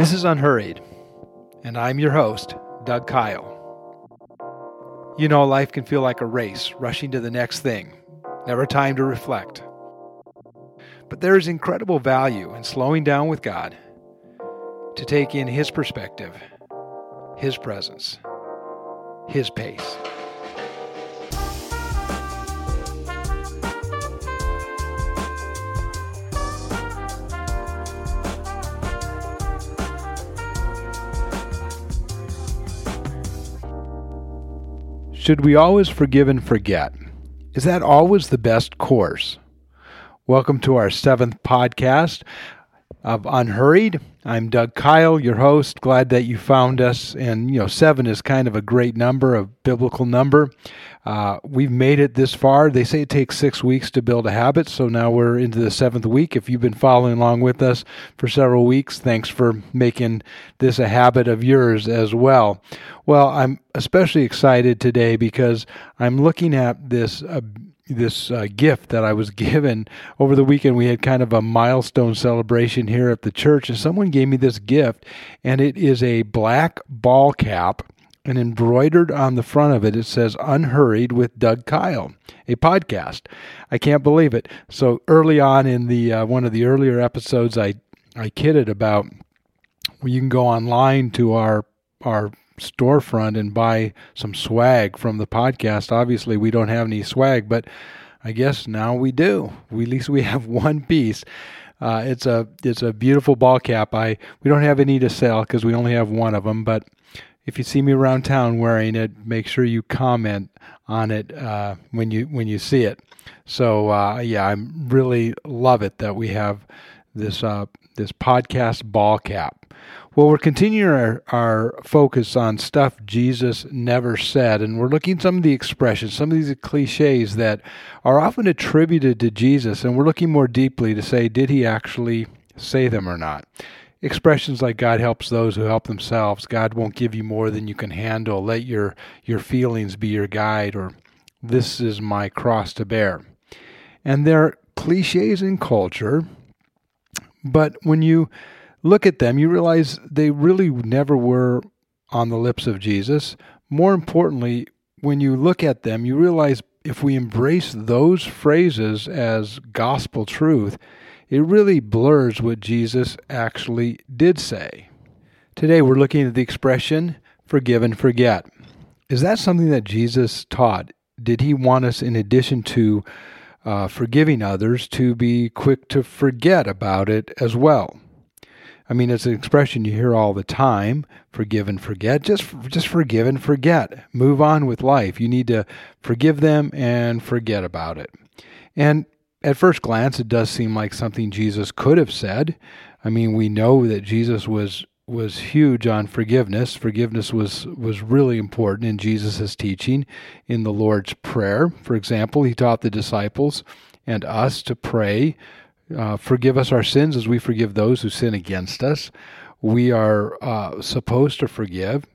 This is Unhurried, and I'm your host, Doug Kyle. You know, life can feel like a race, rushing to the next thing, never time to reflect. But there is incredible value in slowing down with God to take in His perspective, His presence, His pace. Should we always forgive and forget? Is that always the best course? Welcome to our seventh podcast of Unhurried. I'm Doug Kyle, your host. Glad that you found us. And, you know, seven is kind of a great number, a biblical number. Uh, we've made it this far. They say it takes six weeks to build a habit. So now we're into the seventh week. If you've been following along with us for several weeks, thanks for making this a habit of yours as well. Well, I'm especially excited today because I'm looking at this. Uh, this uh, gift that I was given over the weekend. We had kind of a milestone celebration here at the church, and someone gave me this gift, and it is a black ball cap. And embroidered on the front of it, it says Unhurried with Doug Kyle, a podcast. I can't believe it. So early on in the uh, one of the earlier episodes, I, I kidded about well, you can go online to our our storefront and buy some swag from the podcast. Obviously, we don't have any swag, but I guess now we do. We, at least we have one piece. Uh, it's a it's a beautiful ball cap. I we don't have any to sell because we only have one of them. But if you see me around town wearing it, make sure you comment on it uh, when you when you see it. So uh, yeah, I really love it that we have this uh, this podcast ball cap. Well, we're continuing our, our focus on stuff Jesus never said, and we're looking at some of the expressions, some of these cliches that are often attributed to Jesus, and we're looking more deeply to say, did he actually say them or not? Expressions like God helps those who help themselves, God won't give you more than you can handle, let your, your feelings be your guide, or this is my cross to bear. And they're cliches in culture, but when you look at them, you realize they really never were on the lips of Jesus. More importantly, when you look at them, you realize if we embrace those phrases as gospel truth, it really blurs what Jesus actually did say. Today, we're looking at the expression forgive and forget. Is that something that Jesus taught? Did he want us, in addition to uh, forgiving others, to be quick to forget about it as well? I mean, it's an expression you hear all the time: forgive and forget. Just, just forgive and forget. Move on with life. You need to forgive them and forget about it. And at first glance, it does seem like something Jesus could have said. I mean, we know that Jesus was was huge on forgiveness. Forgiveness was was really important in Jesus' teaching in the Lord's Prayer. For example, he taught the disciples and us to pray uh, forgive us our sins as we forgive those who sin against us. We are uh, supposed to forgive.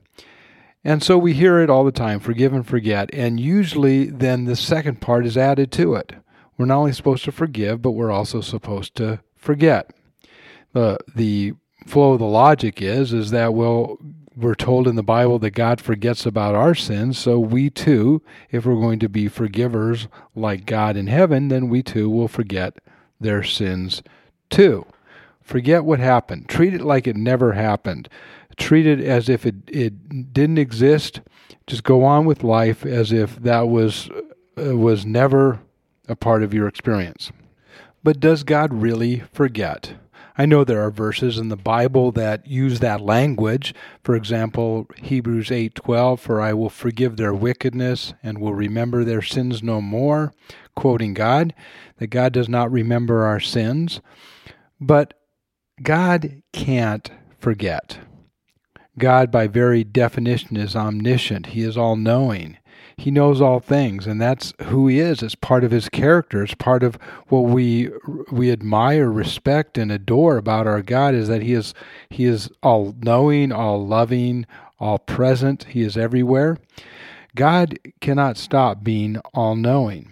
And so we hear it all the time forgive and forget. And usually, then the second part is added to it. We're not only supposed to forgive, but we're also supposed to forget. The, the flow of the logic is, is that, well, we're told in the Bible that God forgets about our sins, so we too, if we're going to be forgivers like God in heaven, then we too will forget their sins too. Forget what happened. Treat it like it never happened. Treat it as if it, it didn't exist. Just go on with life as if that was uh, was never a part of your experience. But does God really forget? I know there are verses in the Bible that use that language. For example, Hebrews 8:12, "For I will forgive their wickedness and will remember their sins no more." Quoting God, that God does not remember our sins, but God can't forget. God, by very definition, is omniscient. He is all knowing. He knows all things, and that's who He is. It's part of His character. It's part of what we we admire, respect, and adore about our God is that He is He is all knowing, all loving, all present. He is everywhere. God cannot stop being all knowing.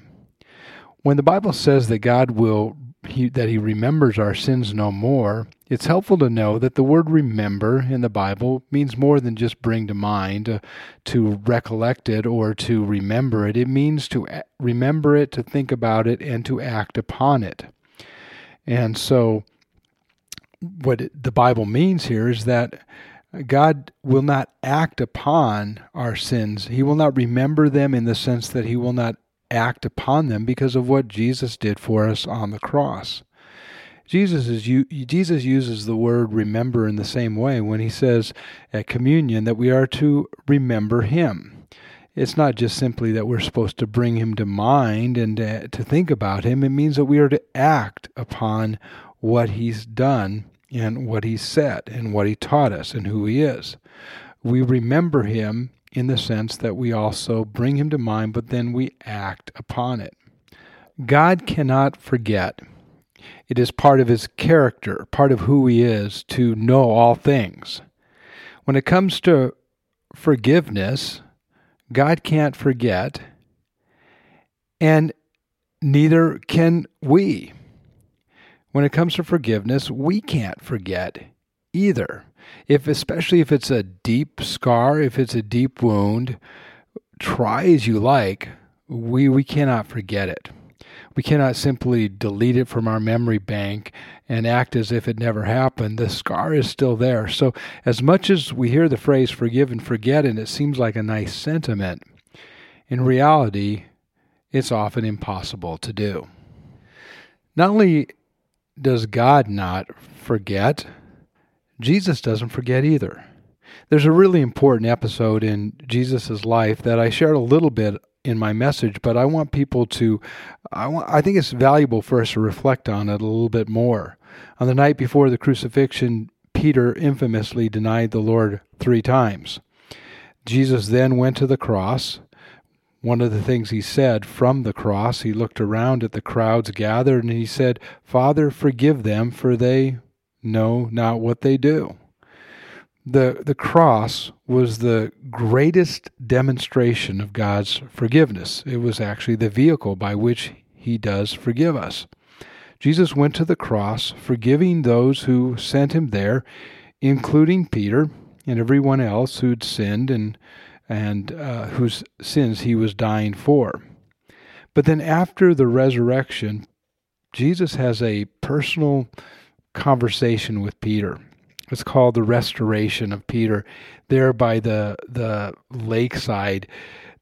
When the Bible says that God will he, that he remembers our sins no more, it's helpful to know that the word remember in the Bible means more than just bring to mind, uh, to recollect it, or to remember it. It means to remember it, to think about it, and to act upon it. And so, what it, the Bible means here is that God will not act upon our sins. He will not remember them in the sense that He will not act upon them because of what Jesus did for us on the cross. Jesus is Jesus uses the word remember in the same way when he says at communion that we are to remember him. It's not just simply that we're supposed to bring him to mind and to, to think about him. It means that we are to act upon what he's done and what he said and what he taught us and who he is. We remember him in the sense that we also bring him to mind, but then we act upon it. God cannot forget. It is part of his character, part of who he is, to know all things. When it comes to forgiveness, God can't forget, and neither can we. When it comes to forgiveness, we can't forget either if especially if it's a deep scar, if it's a deep wound, try as you like, we we cannot forget it. We cannot simply delete it from our memory bank and act as if it never happened. The scar is still there. So, as much as we hear the phrase forgive and forget, and it seems like a nice sentiment, in reality, it's often impossible to do. Not only does God not forget, Jesus doesn't forget either. There's a really important episode in Jesus' life that I shared a little bit in my message, but I want people to, I, want, I think it's valuable for us to reflect on it a little bit more. On the night before the crucifixion, Peter infamously denied the Lord three times. Jesus then went to the cross. One of the things he said from the cross, he looked around at the crowds gathered and he said, Father, forgive them, for they know not what they do. The, the cross was the greatest demonstration of God's forgiveness. It was actually the vehicle by which He does forgive us. Jesus went to the cross, forgiving those who sent Him there, including Peter and everyone else who'd sinned and, and uh, whose sins He was dying for. But then after the resurrection, Jesus has a personal conversation with Peter. It's called the restoration of Peter. There by the the lakeside,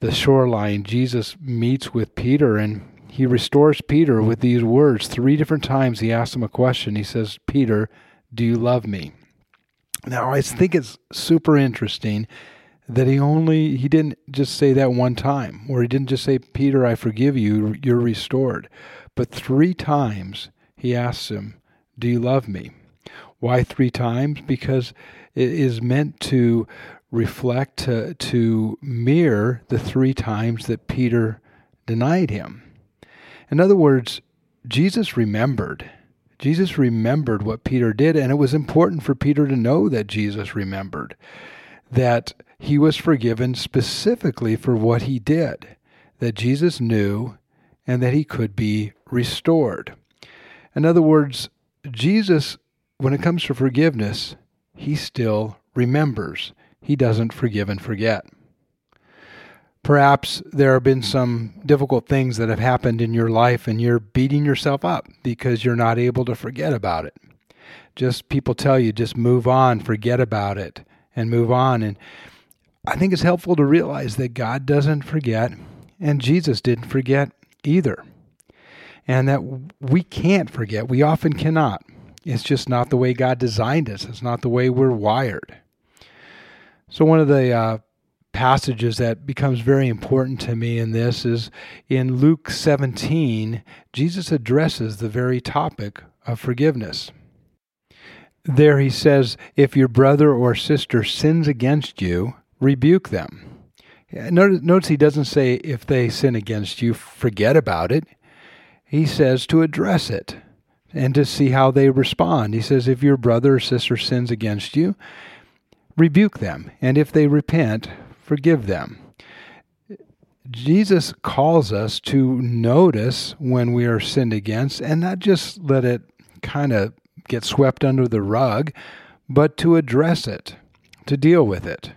the shoreline, Jesus meets with Peter and he restores Peter with these words. Three different times he asks him a question. He says, Peter, do you love me? Now I think it's super interesting that he only he didn't just say that one time, or he didn't just say, Peter, I forgive you, you're restored. But three times he asks him, do you love me? Why three times? Because it is meant to reflect, to, to mirror the three times that Peter denied him. In other words, Jesus remembered. Jesus remembered what Peter did, and it was important for Peter to know that Jesus remembered, that he was forgiven specifically for what he did, that Jesus knew, and that he could be restored. In other words, Jesus, when it comes to forgiveness, he still remembers. He doesn't forgive and forget. Perhaps there have been some difficult things that have happened in your life and you're beating yourself up because you're not able to forget about it. Just people tell you, just move on, forget about it, and move on. And I think it's helpful to realize that God doesn't forget, and Jesus didn't forget either and that we can't forget. We often cannot. It's just not the way God designed us, it's not the way we're wired. So, one of the uh, passages that becomes very important to me in this is in Luke 17, Jesus addresses the very topic of forgiveness. There he says, If your brother or sister sins against you, rebuke them. Notice, notice he doesn't say, If they sin against you, forget about it he says to address it and to see how they respond. He says, if your brother or sister sins against you, rebuke them, and if they repent, forgive them. Jesus calls us to notice when we are sinned against and not just let it kind of get swept under the rug, but to address it, to deal with it,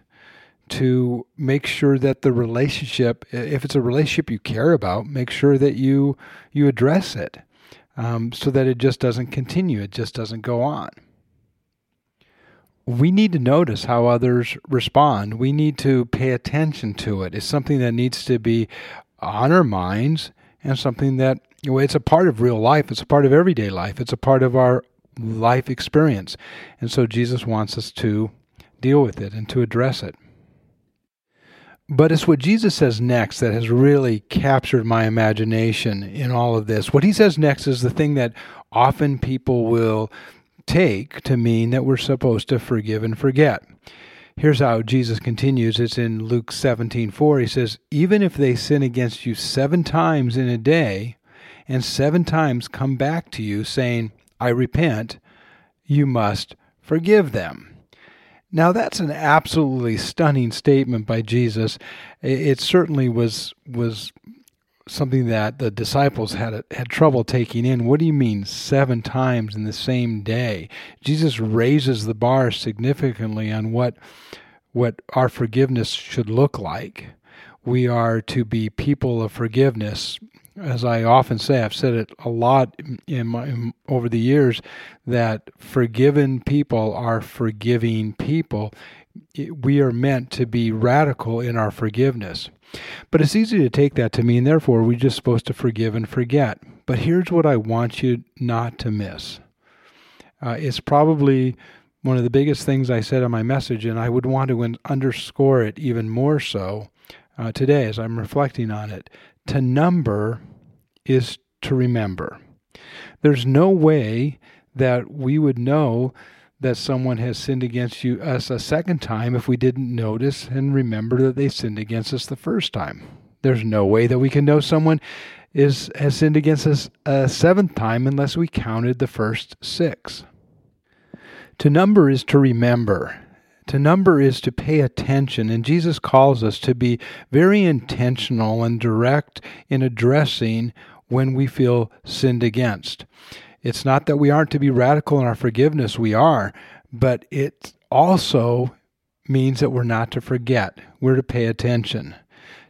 to make sure that the relationship, if it's a relationship you care about, make sure that you you address it, um, so that it just doesn't continue, it just doesn't go on. We need to notice how others respond. We need to pay attention to it. It's something that needs to be on our minds and something that it's a part of real life. It's a part of everyday life. It's a part of our life experience. And so Jesus wants us to deal with it and to address it. But it's what Jesus says next that has really captured my imagination in all of this. What he says next is the thing that often people will take to mean that we're supposed to forgive and forget. Here's how Jesus continues. It's in Luke 17 4. He says, Even if they sin against you seven times in a day, and seven times come back to you saying, I repent, you must forgive them. Now, that's an absolutely stunning statement by Jesus. It certainly was was something that the disciples had had trouble taking in. What do you mean seven times in the same day? Jesus raises the bar significantly on what what our forgiveness should look like. We are to be people of forgiveness as I often say, I've said it a lot in my, in, over the years, that forgiven people are forgiving people. We are meant to be radical in our forgiveness. But it's easy to take that to mean, therefore, we're just supposed to forgive and forget. But here's what I want you not to miss. Uh, it's probably one of the biggest things I said in my message, and I would want to underscore it even more so uh, today as I'm reflecting on it to number is to remember. There's no way that we would know that someone has sinned against you us a second time if we didn't notice and remember that they sinned against us the first time. There's no way that we can know someone is has sinned against us a seventh time unless we counted the first six. To number is to remember. To number is to pay attention, and Jesus calls us to be very intentional and direct in addressing when we feel sinned against. It's not that we aren't to be radical in our forgiveness, we are, but it also means that we're not to forget. We're to pay attention.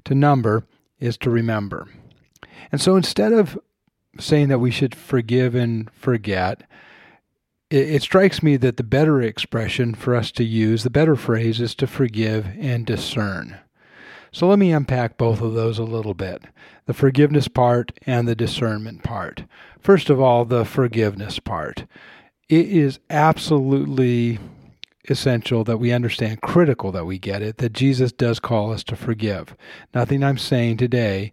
To number is to remember. And so instead of saying that we should forgive and forget, it, it, strikes me that the better expression for us to use, the better phrase, is to forgive and discern. So let me unpack both of those a little bit the forgiveness part and the discernment part. First of all, the forgiveness part. It is absolutely essential that we understand, critical that we get it, that Jesus does call us to forgive. Nothing I'm saying today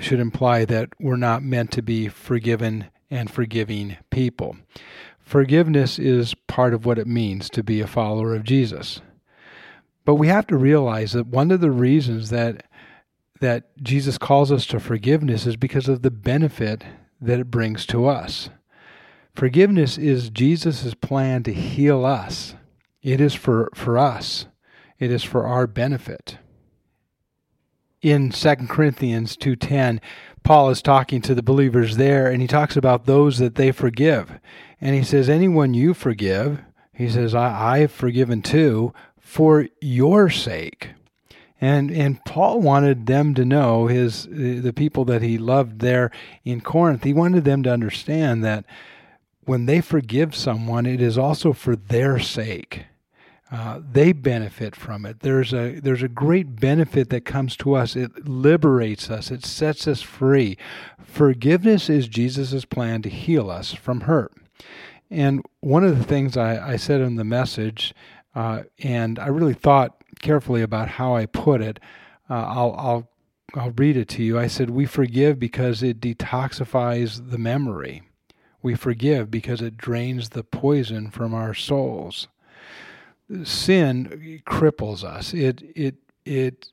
should imply that we're not meant to be forgiven and forgiving people. Forgiveness is part of what it means to be a follower of Jesus. But we have to realize that one of the reasons that that Jesus calls us to forgiveness is because of the benefit that it brings to us. Forgiveness is Jesus' plan to heal us. It is for, for us. It is for our benefit. In 2 Corinthians 2:10, Paul is talking to the believers there and he talks about those that they forgive. And he says, Anyone you forgive, he says, I, I've forgiven too, for your sake. And and Paul wanted them to know his the people that he loved there in Corinth. He wanted them to understand that when they forgive someone, it is also for their sake. Uh, they benefit from it. There's a there's a great benefit that comes to us. It liberates us. It sets us free. Forgiveness is Jesus' plan to heal us from hurt. And one of the things I, I said in the message, uh, and I really thought carefully about how I put it, uh, I'll, I'll, I'll read it to you. I said, We forgive because it detoxifies the memory. We forgive because it drains the poison from our souls. Sin cripples us. It, it, it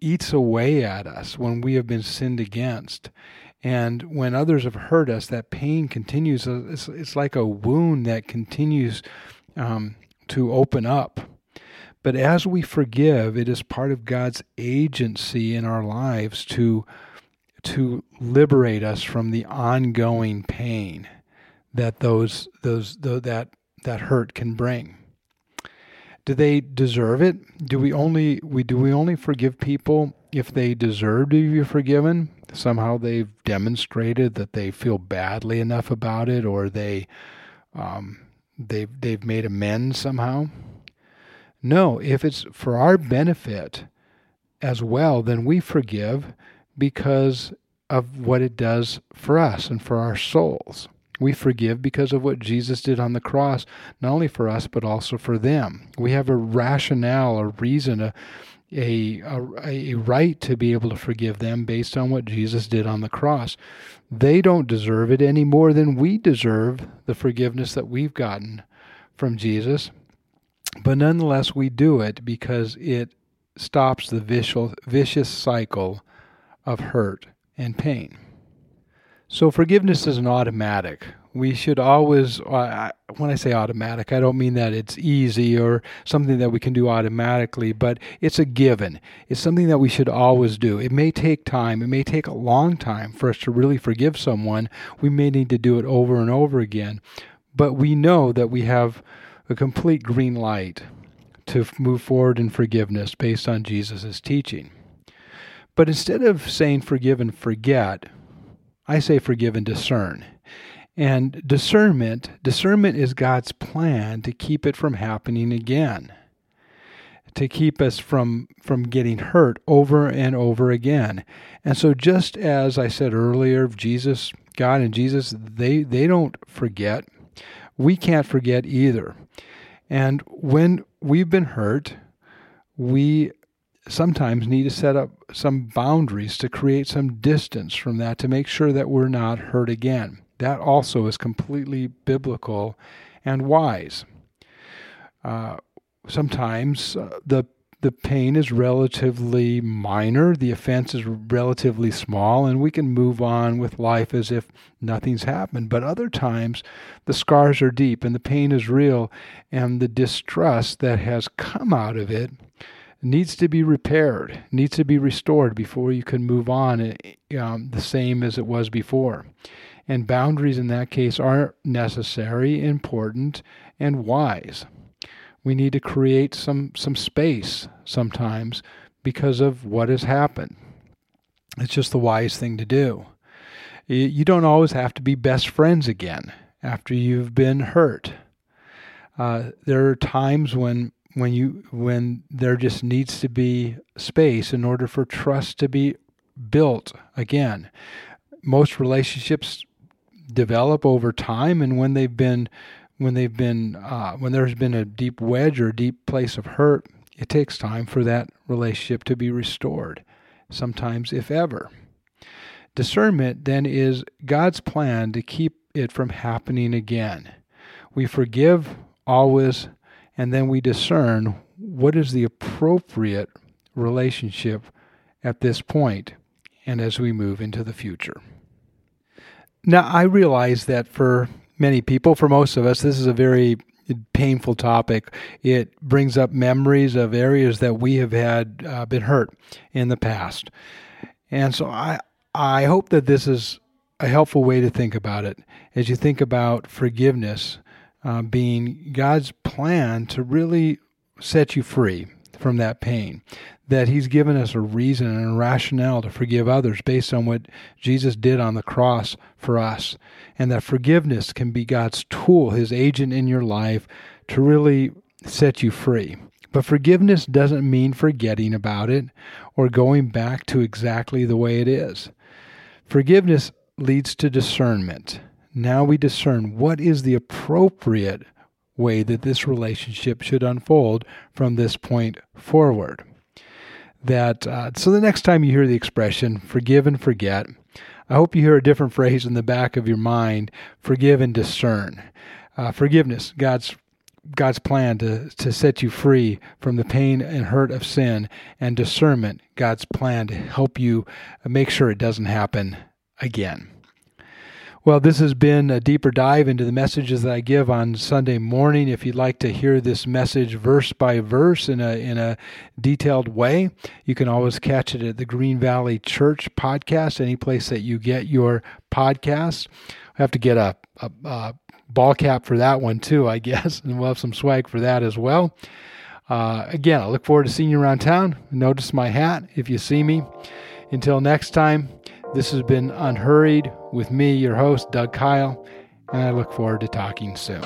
eats away at us when we have been sinned against. And when others have hurt us, that pain continues. Uh, it's, it's like a wound that continues um, to open up. But as we forgive, it is part of God's agency in our lives to to liberate us from the ongoing pain that those those that that hurt can bring. Do they deserve it? Do we only we do we only forgive people if they deserve to be forgiven? Somehow they've demonstrated that they feel badly enough about it, or they um, they've they've made amends somehow. No, if it's for our benefit as well, then we forgive because of what it does for us and for our souls. We forgive because of what Jesus did on the cross, not only for us, but also for them. We have a rationale, a reason, a, a, a, a right to be able to forgive them based on what Jesus did on the cross. They don't deserve it any more than we deserve the forgiveness that we've gotten from Jesus. But nonetheless, we do it because it stops the vicious, vicious cycle of hurt and pain. So forgiveness is an automatic. We should always, uh, when I say automatic, I don't mean that it's easy or something that we can do automatically, but it's a given. It's something that we should always do. It may take time, it may take a long time for us to really forgive someone. We may need to do it over and over again, but we know that we have a complete green light to move forward in forgiveness based on Jesus' teaching. But instead of saying forgive and forget, I say forgive and discern. And discernment, discernment is God's plan to keep it from happening again. To keep us from from getting hurt over and over again. And so just as I said earlier, Jesus, God and Jesus, they they don't forget. We can't forget either. And when we've been hurt, we sometimes need to set up some boundaries to create some distance from that to make sure that we're not hurt again. That also is completely biblical and wise. Uh, sometimes uh, the the pain is relatively minor, the offense is relatively small, and we can move on with life as if nothing's happened. But other times, the scars are deep and the pain is real, and the distrust that has come out of it needs to be repaired, needs to be restored before you can move on eh, um, the same as it was before. And boundaries in that case are necessary, important, and wise. We need to create some, some space sometimes because of what has happened. It's just the wise thing to do. You don't always have to be best friends again after you've been hurt. Uh, there are times when when you when there just needs to be space in order for trust to be built again. Most relationships develop over time and when they've been when they've been uh, when there's been a deep wedge or a deep place of hurt it takes time for that relationship to be restored sometimes if ever. Discernment then is god's plan to keep it from happening again. We forgive always and then we discern what is the appropriate relationship at this point and as we move into the future. Now, I realize that for many people, for most of us, this is a very painful topic. It brings up memories of areas that we have had uh, been hurt in the past. And so I I hope that this is a helpful way to think about it as you think about forgiveness uh, being God's plan to really set you free from that pain. That He's given us a reason and a rationale to forgive others based on what Jesus did on the cross for us. And that forgiveness can be God's tool, His agent in your life to really set you free. But forgiveness doesn't mean forgetting about it or going back to exactly the way it is. Forgiveness leads to discernment now we discern what is the appropriate way that this relationship should unfold from this point forward. That uh, so the next time you hear the expression "forgive and forget," I hope you hear a different phrase in the back of your mind: "forgive and discern." Uh, forgiveness, God's God's plan to, to set you free from the pain and hurt of sin, and discernment, God's plan to help you make sure it doesn't happen again. Well, this has been a deeper dive into the messages that I give on Sunday morning. If you'd like to hear this message verse by verse in a in a detailed way, you can always catch it at the Green Valley Church podcast, any place that you get your podcasts. I have to get a, a, a ball cap for that one too, I guess, and we'll have some swag for that as well. Uh, again, I look forward to seeing you around town. Notice my hat if you see me. Until next time, this has been Unhurried with me, your host, Doug Kyle, and I look forward to talking soon.